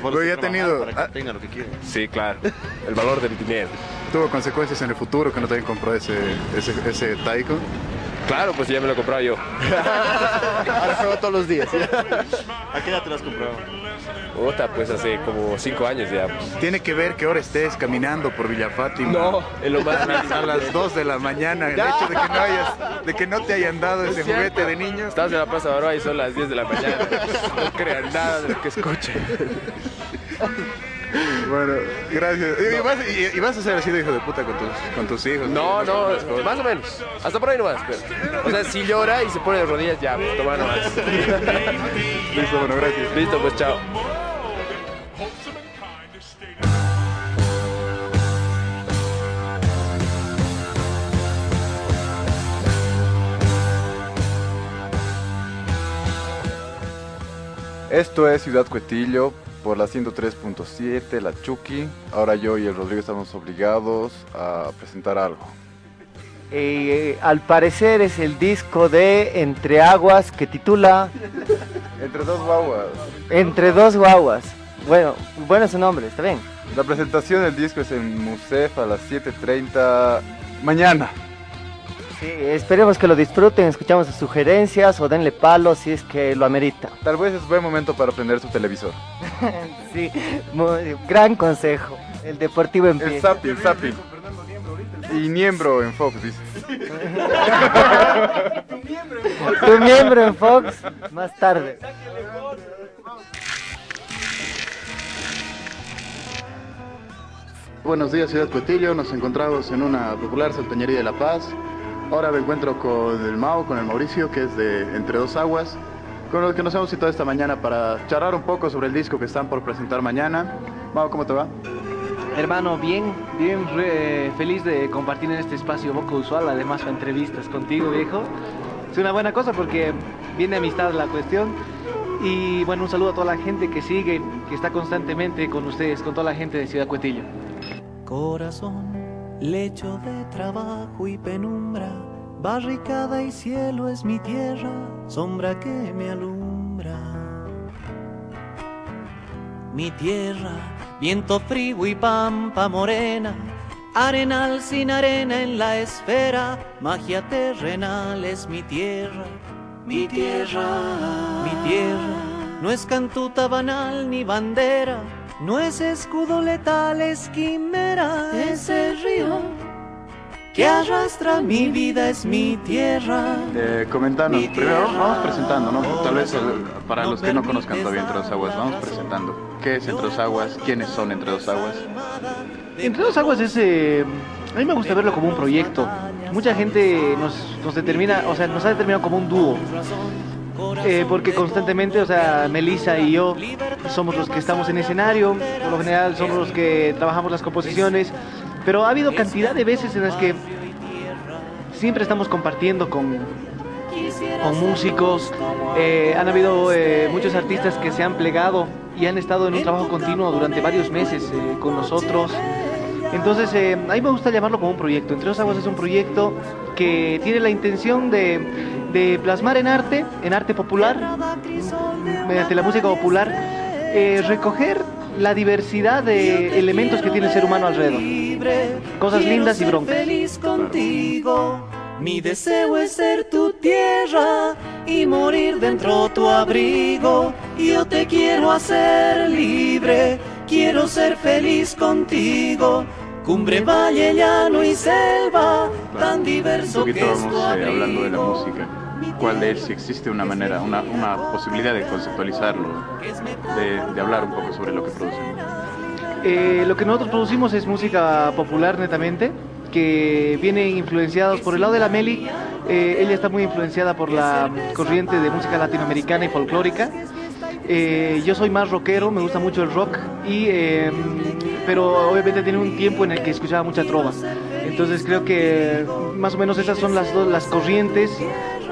S9: Pero ya ha tenido, ah,
S3: Tenga lo que quiera.
S8: Sí, claro. El valor del dinero.
S9: tuvo consecuencias en el futuro que no te hayan comprado ese, ese, ese taiko.
S8: Claro, pues ya me lo compraba yo.
S3: Ahora juego todos los días. ¿A qué edad te lo has comprado?
S8: Puta, pues hace como cinco años ya. pues.
S9: Tiene que ver que ahora estés caminando por Villa Fátima.
S8: No, en lo más
S9: a las, a las 2 de la mañana. El hecho de que no hayas, de que no te hayan dado ese juguete de niño.
S8: Estás en la Plaza Baroa y son las 10 de la mañana. No crean nada de lo que escuchen.
S9: Bueno, gracias. Y, y vas, y- y vas a ser así de hijo de puta con tus, con tus hijos.
S8: No, no, más o menos. Hasta por ahí nomás. Pero. O sea, si llora y se pone de rodillas, ya, pues toma nomás.
S9: Listo, bueno, gracias.
S8: Listo, pues chao.
S6: Esto es Ciudad Cuetillo por la 103.7, la Chucky. Ahora yo y el Rodrigo estamos obligados a presentar algo.
S5: Eh, al parecer es el disco de Entre Aguas que titula
S6: Entre dos guaguas.
S5: Entre dos guaguas. Bueno, bueno su nombre, está bien.
S6: La presentación del disco es en Musef a las 7.30 mañana.
S5: Sí, esperemos que lo disfruten, escuchamos sus sugerencias o denle palo si es que lo amerita.
S6: Tal vez es buen momento para prender su televisor.
S5: Sí, muy- gran consejo. El deportivo
S6: El
S5: empieza.
S6: Zapi, el Zapi. Y miembro en Fox, dice.
S5: Tu miembro en Fox más tarde.
S9: Buenos días, Ciudad Cuetillo. Nos encontramos en una popular saltañería de La Paz. Ahora me encuentro con el Mao, con el Mauricio, que es de Entre Dos Aguas, con los que nos hemos citado esta mañana para charlar un poco sobre el disco que están por presentar mañana. Mao, ¿cómo te va?
S17: Hermano, bien, bien re- feliz de compartir en este espacio poco usual, además entrevistas contigo, viejo. Es una buena cosa porque viene amistad la cuestión. Y bueno, un saludo a toda la gente que sigue, que está constantemente con ustedes, con toda la gente de Ciudad Cuetillo.
S18: Corazón, lecho de trabajo y penumbra, barricada y cielo es mi tierra, sombra que me alumbra. Mi tierra, viento frío y pampa morena, arenal sin arena en la esfera, magia terrenal es mi tierra, mi tierra, mi tierra, no es cantuta banal ni bandera, no es escudo letal, es quimera, es el río que arrastra mi vida, es mi tierra.
S9: Eh, comentanos,
S18: Mi
S9: primero vamos presentando, ¿no? Tal vez el- para los que no conozcan todavía Entre Dos Aguas, vamos presentando. ¿Qué es Entre Dos Aguas? ¿Quiénes son Entre Dos Aguas?
S17: Entre dos aguas es, eh, a mí me gusta verlo como un proyecto. Mucha gente nos, nos determina, o sea, nos ha determinado como un dúo. Eh, porque constantemente, o sea, Melissa y yo somos los que estamos en escenario, por lo general somos los que trabajamos las composiciones, pero ha habido cantidad de veces en las que siempre estamos compartiendo con, con músicos, eh, han habido eh, muchos artistas que se han plegado y han estado en un trabajo continuo durante varios meses eh, con nosotros. Entonces, eh, a mí me gusta llamarlo como un proyecto. Entre dos aguas es un proyecto que tiene la intención de, de plasmar en arte, en arte popular, mediante la música popular, eh, recoger la diversidad de elementos que tiene el ser humano alrededor. Cosas lindas y broncas.
S18: feliz contigo. Mi deseo es ser tu tierra y morir dentro tu abrigo. Yo te quiero hacer libre, quiero ser feliz contigo. Cumbre, valle, llano y selva, tan diverso que es tu
S9: vamos eh, hablando de la música. ¿Cuál es, si existe una manera, una, una posibilidad de conceptualizarlo, de, de hablar un poco sobre lo que producen?
S17: Eh, lo que nosotros producimos es música popular netamente. que vienen influenciados por el lado de la Meli. eh, ella está muy influenciada por la corriente de música latinoamericana y folclórica. Eh, yo soy más rockero, me gusta mucho el rock, y, eh, pero obviamente tiene un tiempo en el que escuchaba mucha trova. Entonces creo que más o menos esas son las dos las corrientes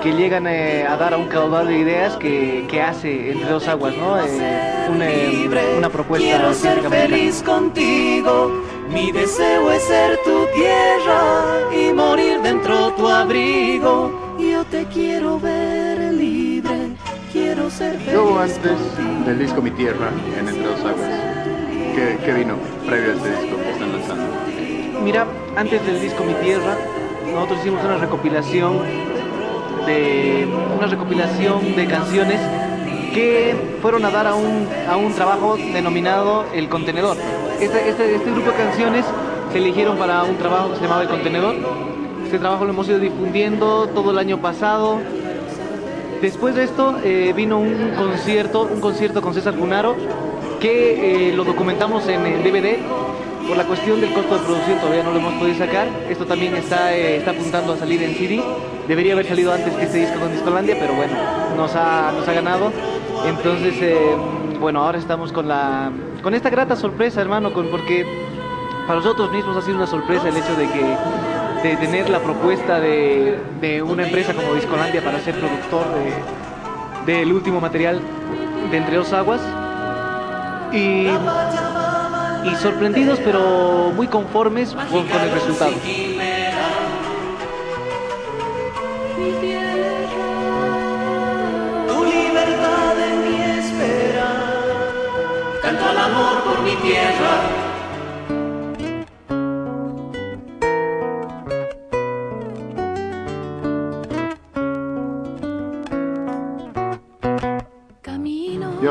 S17: que llegan eh, a dar a un caudal de ideas que, que hace entre dos aguas, ¿no? Eh, una, una propuesta
S2: Quiero ser feliz contigo. Mi deseo es ser tu tierra y morir dentro tu abrigo. Yo te quiero ver libre. Quiero ser feliz.
S9: Yo antes del disco Mi Tierra, en Entre Dos Aguas, ¿qué, vino previo a este disco que están lanzando?
S17: Mira, antes del disco Mi Tierra, nosotros hicimos una recopilación de una recopilación de canciones que fueron a dar a un, a un trabajo denominado El Contenedor. Este, este, este grupo de canciones se eligieron para un trabajo que se llamaba El Contenedor. Este trabajo lo hemos ido difundiendo todo el año pasado. Después de esto eh, vino un concierto, un concierto con César Cunaro, que eh, lo documentamos en el DVD. Por la cuestión del costo de producción todavía no lo hemos podido sacar. Esto también está, eh, está apuntando a salir en CD. Debería haber salido antes que este disco con Discolandia, pero bueno, nos ha, nos ha ganado. Entonces, eh, bueno, ahora estamos con la con esta grata sorpresa, hermano, con, porque para nosotros mismos ha sido una sorpresa el hecho de que de tener la propuesta de, de una empresa como Discolandia para ser productor de, del último material de Entre Dos Aguas. Y, y sorprendidos, pero muy conformes con, con el resultado.
S2: Tierra.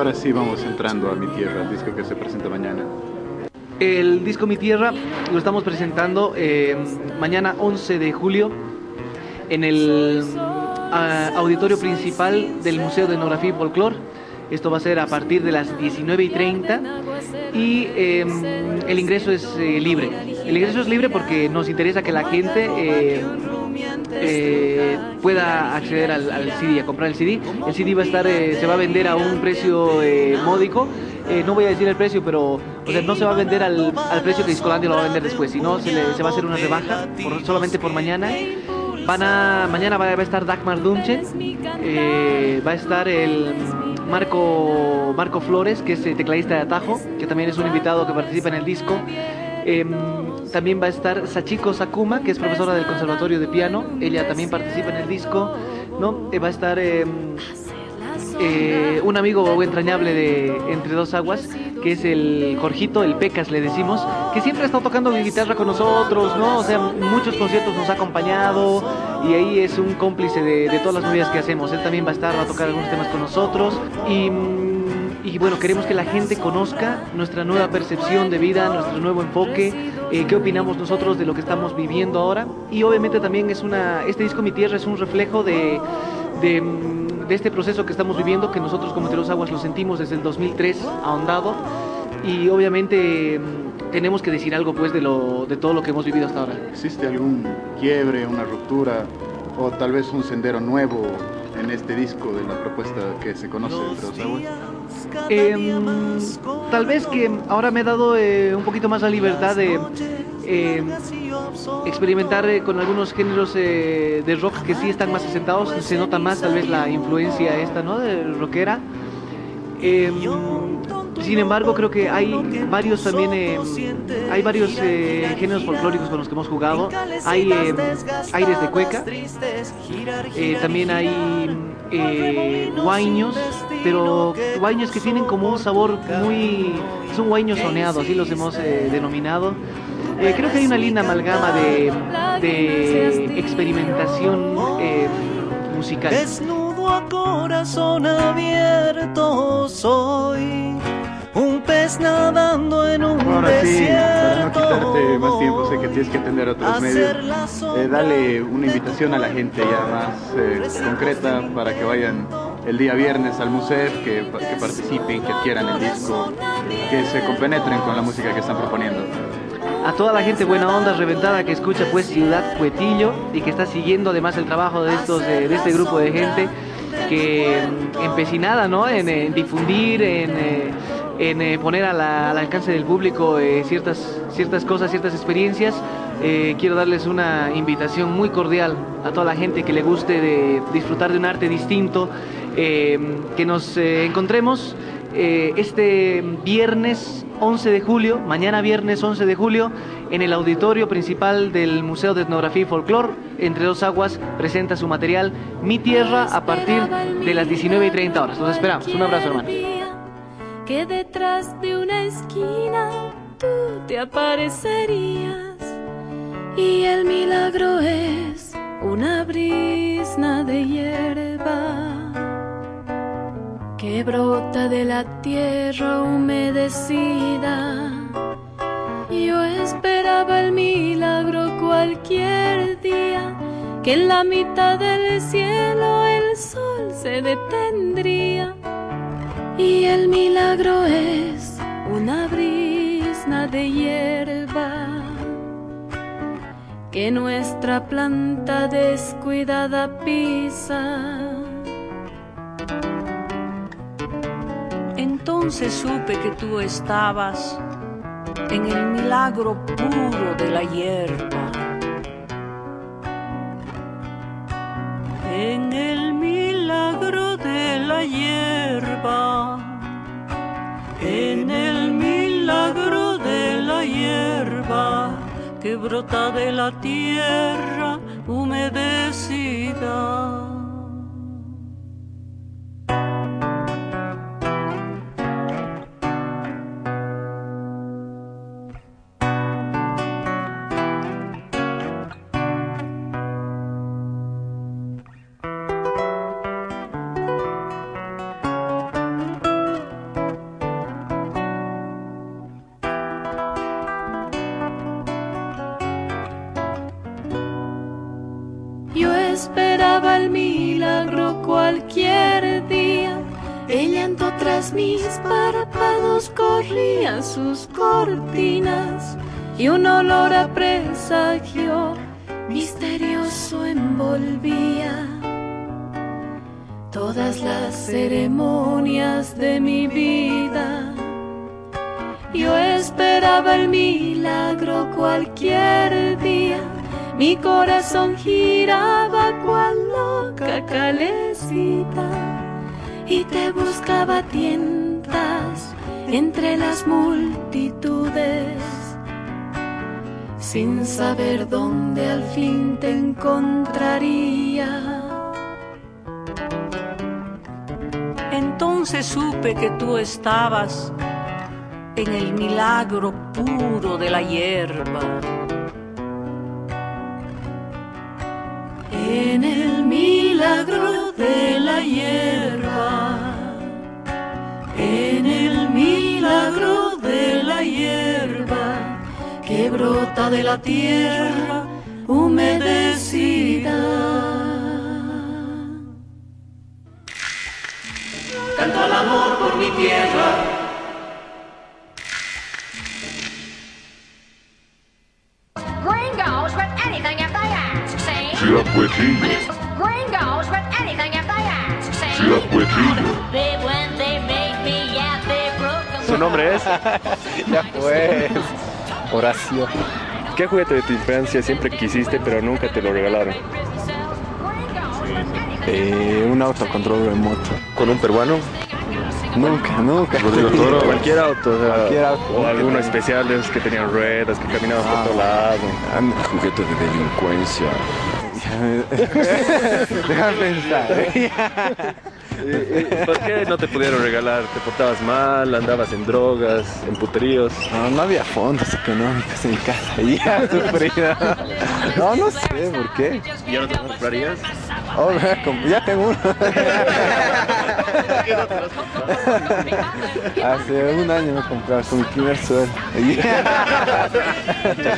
S9: Ahora sí vamos entrando a Mi Tierra, el disco que se presenta mañana.
S17: El disco Mi Tierra lo estamos presentando eh, mañana 11 de julio en el ah, auditorio principal del Museo de Etnografía y Folclor. Esto va a ser a partir de las 19 y 30 y eh, el ingreso es eh, libre. El ingreso es libre porque nos interesa que la gente eh, pueda acceder al, CD, a comprar el CD. El CD va a estar, eh, se va a vender a un precio eh, módico. Eh, no voy a decir el precio, pero no se va a vender al, al precio que Discolandia lo va a vender después, sino se, se va a hacer una rebaja solamente por mañana. Van a, mañana va, a estar Dagmar Dunchen, va a estar el Marco, Marco Flores, que es eh, tecladista de Atajo, que también es un invitado que participa en el disco. Em, también va a estar Sachiko Sakuma, que es profesora del Conservatorio de Piano. Ella también participa en el disco. ¿no? Eh, va a estar em, eh, un amigo entrañable de Entre Dos Aguas, que es el Jorgito, el Pecas le decimos, que siempre ha estado tocando guitarra con nosotros, ¿no? O sea, muchos conciertos nos ha acompañado y ahí es un cómplice de, de todas las movidas que hacemos. Él también va a estar, va a tocar algunos temas con nosotros y... y bueno, queremos que la gente conozca nuestra nueva percepción de vida, nuestro nuevo enfoque, eh, qué opinamos nosotros de lo que estamos viviendo ahora. Y obviamente también es una, este disco Mi Tierra es un reflejo de, de, mm, de este proceso que estamos viviendo, que nosotros como Entre Dos Aguas lo sentimos desde el 2003 ahondado. Y obviamente mm, tenemos que decir algo pues de, lo, de todo lo que hemos vivido hasta ahora.
S9: ¿Existe algún quiebre, una ruptura o tal vez un sendero nuevo en este disco de la propuesta que se conoce de Entre Dos Aguas?
S17: Em, tal vez que ahora me he dado eh, un poquito más la libertad de eh, experimentar eh, con algunos géneros eh, de rock que sí están más asentados, se nota más tal vez la influencia esta, ¿no? De rockera. Sin embargo, creo que hay varios también, eh, hay varios eh, géneros folclóricos con los que hemos jugado. Hay eh, aires de cueca, también hay guaiños, pero guaiños que tienen como un sabor muy, es un guaiño soneado, así los hemos denominado. Creo que hay una linda amalgama de, de experimentación musical.
S2: Desnudo a corazón abierto soy. Un pez nadando en un
S9: Ahora sí, para no quitarte más tiempo, sé que tienes que atender a otros medios. Eh, dale una invitación a la gente ya más eh, concreta para que vayan el día viernes al museo, que, que participen, que adquieran el disco, que se compenetren con la música que están proponiendo.
S17: a toda la gente buena onda, reventada que escucha pues Ciudad Cuetillo y que está siguiendo además el trabajo de estos de, de este grupo de gente que mm, empecinada ¿no? en, difundir, en, eh, en, eh, poner al alcance del público eh, ciertas, ciertas cosas, ciertas experiencias. Eh, quiero darles una invitación muy cordial a toda la gente que le guste de disfrutar de un arte distinto, que nos encontremos este viernes 11 de julio, mañana viernes 11 de julio, en el auditorio principal del Museo de Etnografía y Folclor, Entre Dos Aguas, presenta su material Mi Tierra a partir de las 19 y 30 horas. Los esperamos. Un abrazo, hermano.
S19: Que detrás de una esquina tú te aparecerías y el milagro es una brisna de hierba que brota de la tierra humedecida. Yo esperaba el milagro cualquier día, que en la mitad del cielo el sol se detendría. Y el milagro es una brisna de hierba que nuestra planta descuidada pisa.
S18: Entonces supe que tú estabas en el milagro puro de la hierba. En el milagro de la hierba. En el milagro de la hierba que brota de la tierra humedecida.
S19: Tras mis párpados corría sus cortinas y un olor a presagio misterioso envolvía todas las ceremonias de mi vida. Yo esperaba el milagro cualquier día. Mi corazón giraba cual loca calecita y te buscaba a tientas entre las multitudes sin saber dónde al fin te encontraría.
S18: Entonces supe que tú estabas en el milagro puro de la hierba.
S19: En el milagro de la hierba, que brota de la tierra humedecida.
S2: Canto al amor por mi tierra.
S20: Gringos with anything if they ask, see?
S1: Ciudad Cuetillo.
S20: Gringos with anything if they ask, see?
S1: Ciudad Cuetillo.
S20: They, when they make me out, they broke
S8: ¿Su nombre es?
S12: ya pues. Horacio.
S8: ¿Qué juguete de tu infancia siempre quisiste pero nunca te lo regalaron?
S12: Eh, un autocontrol remoto.
S8: ¿Con un peruano?
S12: Nunca, nunca.
S8: Rodrigo Toro, cualquier auto, o, sea,
S12: Cualquier auto.
S8: o alguno especial de esos que tenían ruedas, que caminaban por todo lado.
S4: Juguete de delincuencia.
S12: Déjame pensar.
S8: Eh, ¿Por qué no te pudieron regalar? ¿Te portabas mal? ¿Andabas en drogas? ¿En puteríos?
S12: No, no había fondos económicos en mi casa. Ya sufrido. No, no sé por qué.
S8: ¿Y ahora te comprarías?
S12: Oh, ya tengo uno. Hace un año me compré con mi primer sueldo.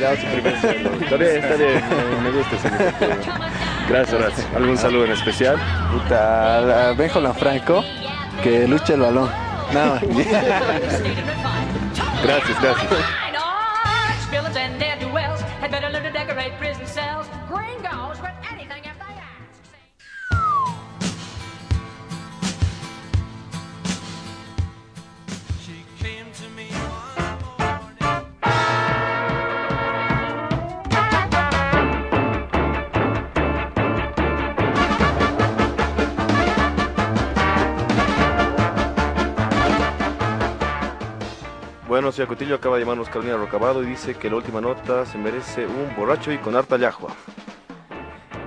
S8: Ya su primer sueldo. Está bien, está bien. Me- Me gusta ese Gracias, Horacio. ¿Algún saludo en especial?
S12: Puta, la Franco que lucha el balón. Nada más.
S8: Gracias, gracias.
S3: Bueno, señor Cotillo acaba de llamarnos Carolina Rocabado y dice que la última nota se merece un borracho y con harta yajua.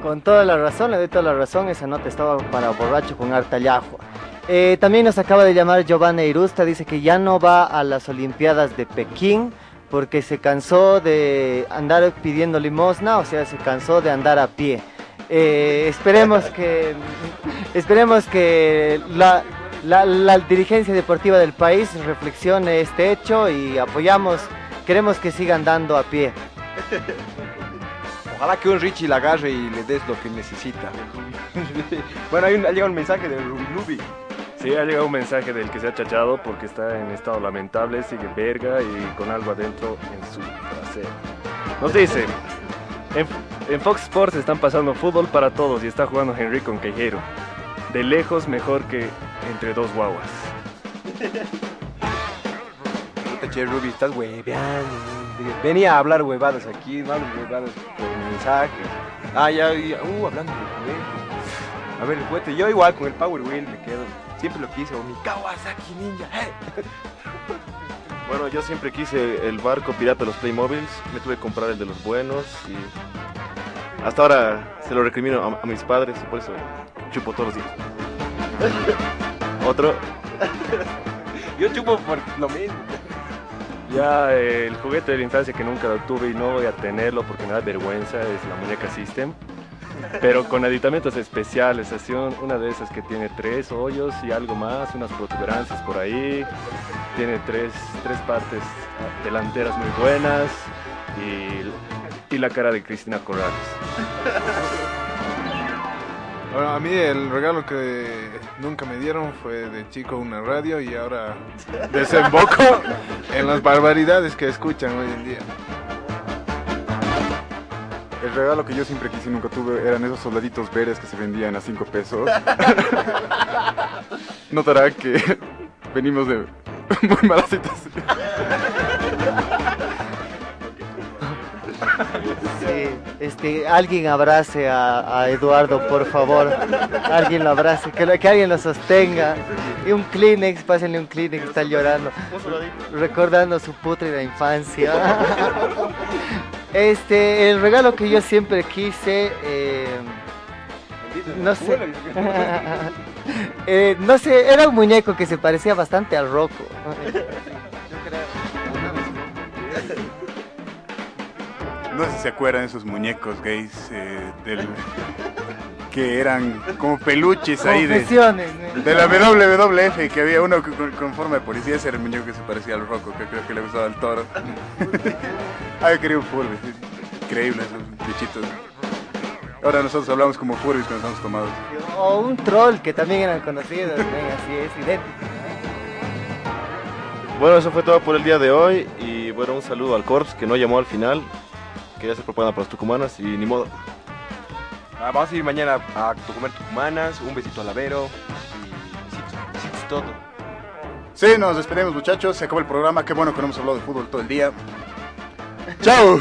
S5: Con toda la razón, le doy toda la razón, esa nota estaba para borracho con harta yajua. Eh, también nos acaba de llamar Giovanna Irusta, dice que ya no va a las Olimpiadas de Pekín porque se cansó de andar pidiendo limosna, o sea, se cansó de andar a pie. Eh, esperemos que esperemos que la, la- la dirigencia deportiva del país reflexione este hecho y apoyamos, queremos que sigan andando a pie.
S7: Ojalá que un Richie la agarre y le des lo que necesita. bueno, hay un, ha llegado un mensaje de Ruby Nubi.
S8: Sí, ha llegado un mensaje del que se ha chachado porque está en estado lamentable, sigue verga y con algo adentro en su trasero. Nos dice, en, en Fox Sports están pasando fútbol para todos y está jugando Henry con Quejero. De lejos mejor que entre dos guaguas.
S7: Che, Ruby, estás hueveando. Venía a hablar huevadas aquí, no huevadas por mensaje. Ah, ya, ya, uh, hablando de. A ver, el juguete, yo igual con el Power Wheel me quedo. Siempre lo quise, o mi Kawasaki Ninja. eh.
S3: Bueno, yo siempre quise el barco pirata de los Playmobiles, me tuve que comprar el de los buenos y hasta ahora se lo recrimino a, a mis padres y por eso chupo todos los días. Otro.
S7: Yo chupo por lo mismo.
S8: Ya eh, el juguete de la infancia que nunca lo tuve y no voy a tenerlo porque me da vergüenza es la muñeca System. Pero con aditamentos especiales, así un- una de esas que tiene tres hoyos y algo más, unas protuberancias por ahí, tiene tres, tres partes delanteras muy buenas y, y la cara de Cristina Corrales.
S21: Bueno, a mí el regalo que nunca me dieron fue de chico una radio y ahora desemboco en las barbaridades que escuchan hoy en día.
S6: El regalo que yo siempre quise y nunca tuve eran esos soldaditos verdes que se vendían a 5 pesos. Notará que venimos de muy malas situaciones.
S5: Sí, este, alguien abrace a, Eduardo, por favor. Alguien lo abrace, que, alguien lo sostenga. Y un Kleenex, pásenle un Kleenex, está llorando. Recordando su putrida infancia. Este, el regalo que yo siempre quise, eh, no sé, Eh, no sé, era un muñeco que se parecía bastante al Rocco.
S9: No sé si se acuerdan esos muñecos gays eh, del que eran como peluches ahí de,
S5: ¿no?
S9: de la WWF que había uno que con, con forma de policía ese era el muñeco que se parecía al Rocco que creo que le gustaba al toro. Ay, quería un Furby, increíble esos bichitos. Ahora nosotros hablamos como Furbis cuando estamos tomados.
S5: O un troll que también eran conocidos, ¿no? así es, idéntico.
S3: Bueno, eso fue todo por el día de hoy y bueno, un saludo al Corps que no llamó al final, quería hacer propaganda para los tucumanas y ni modo.
S7: Ah, vamos a ir mañana a comer tucumanas, un besito al Avero y besitos, besitos todo.
S9: Sí, nos despedimos muchachos, se acabó el programa, qué bueno que no hemos hablado de fútbol todo el día. ¡Chao!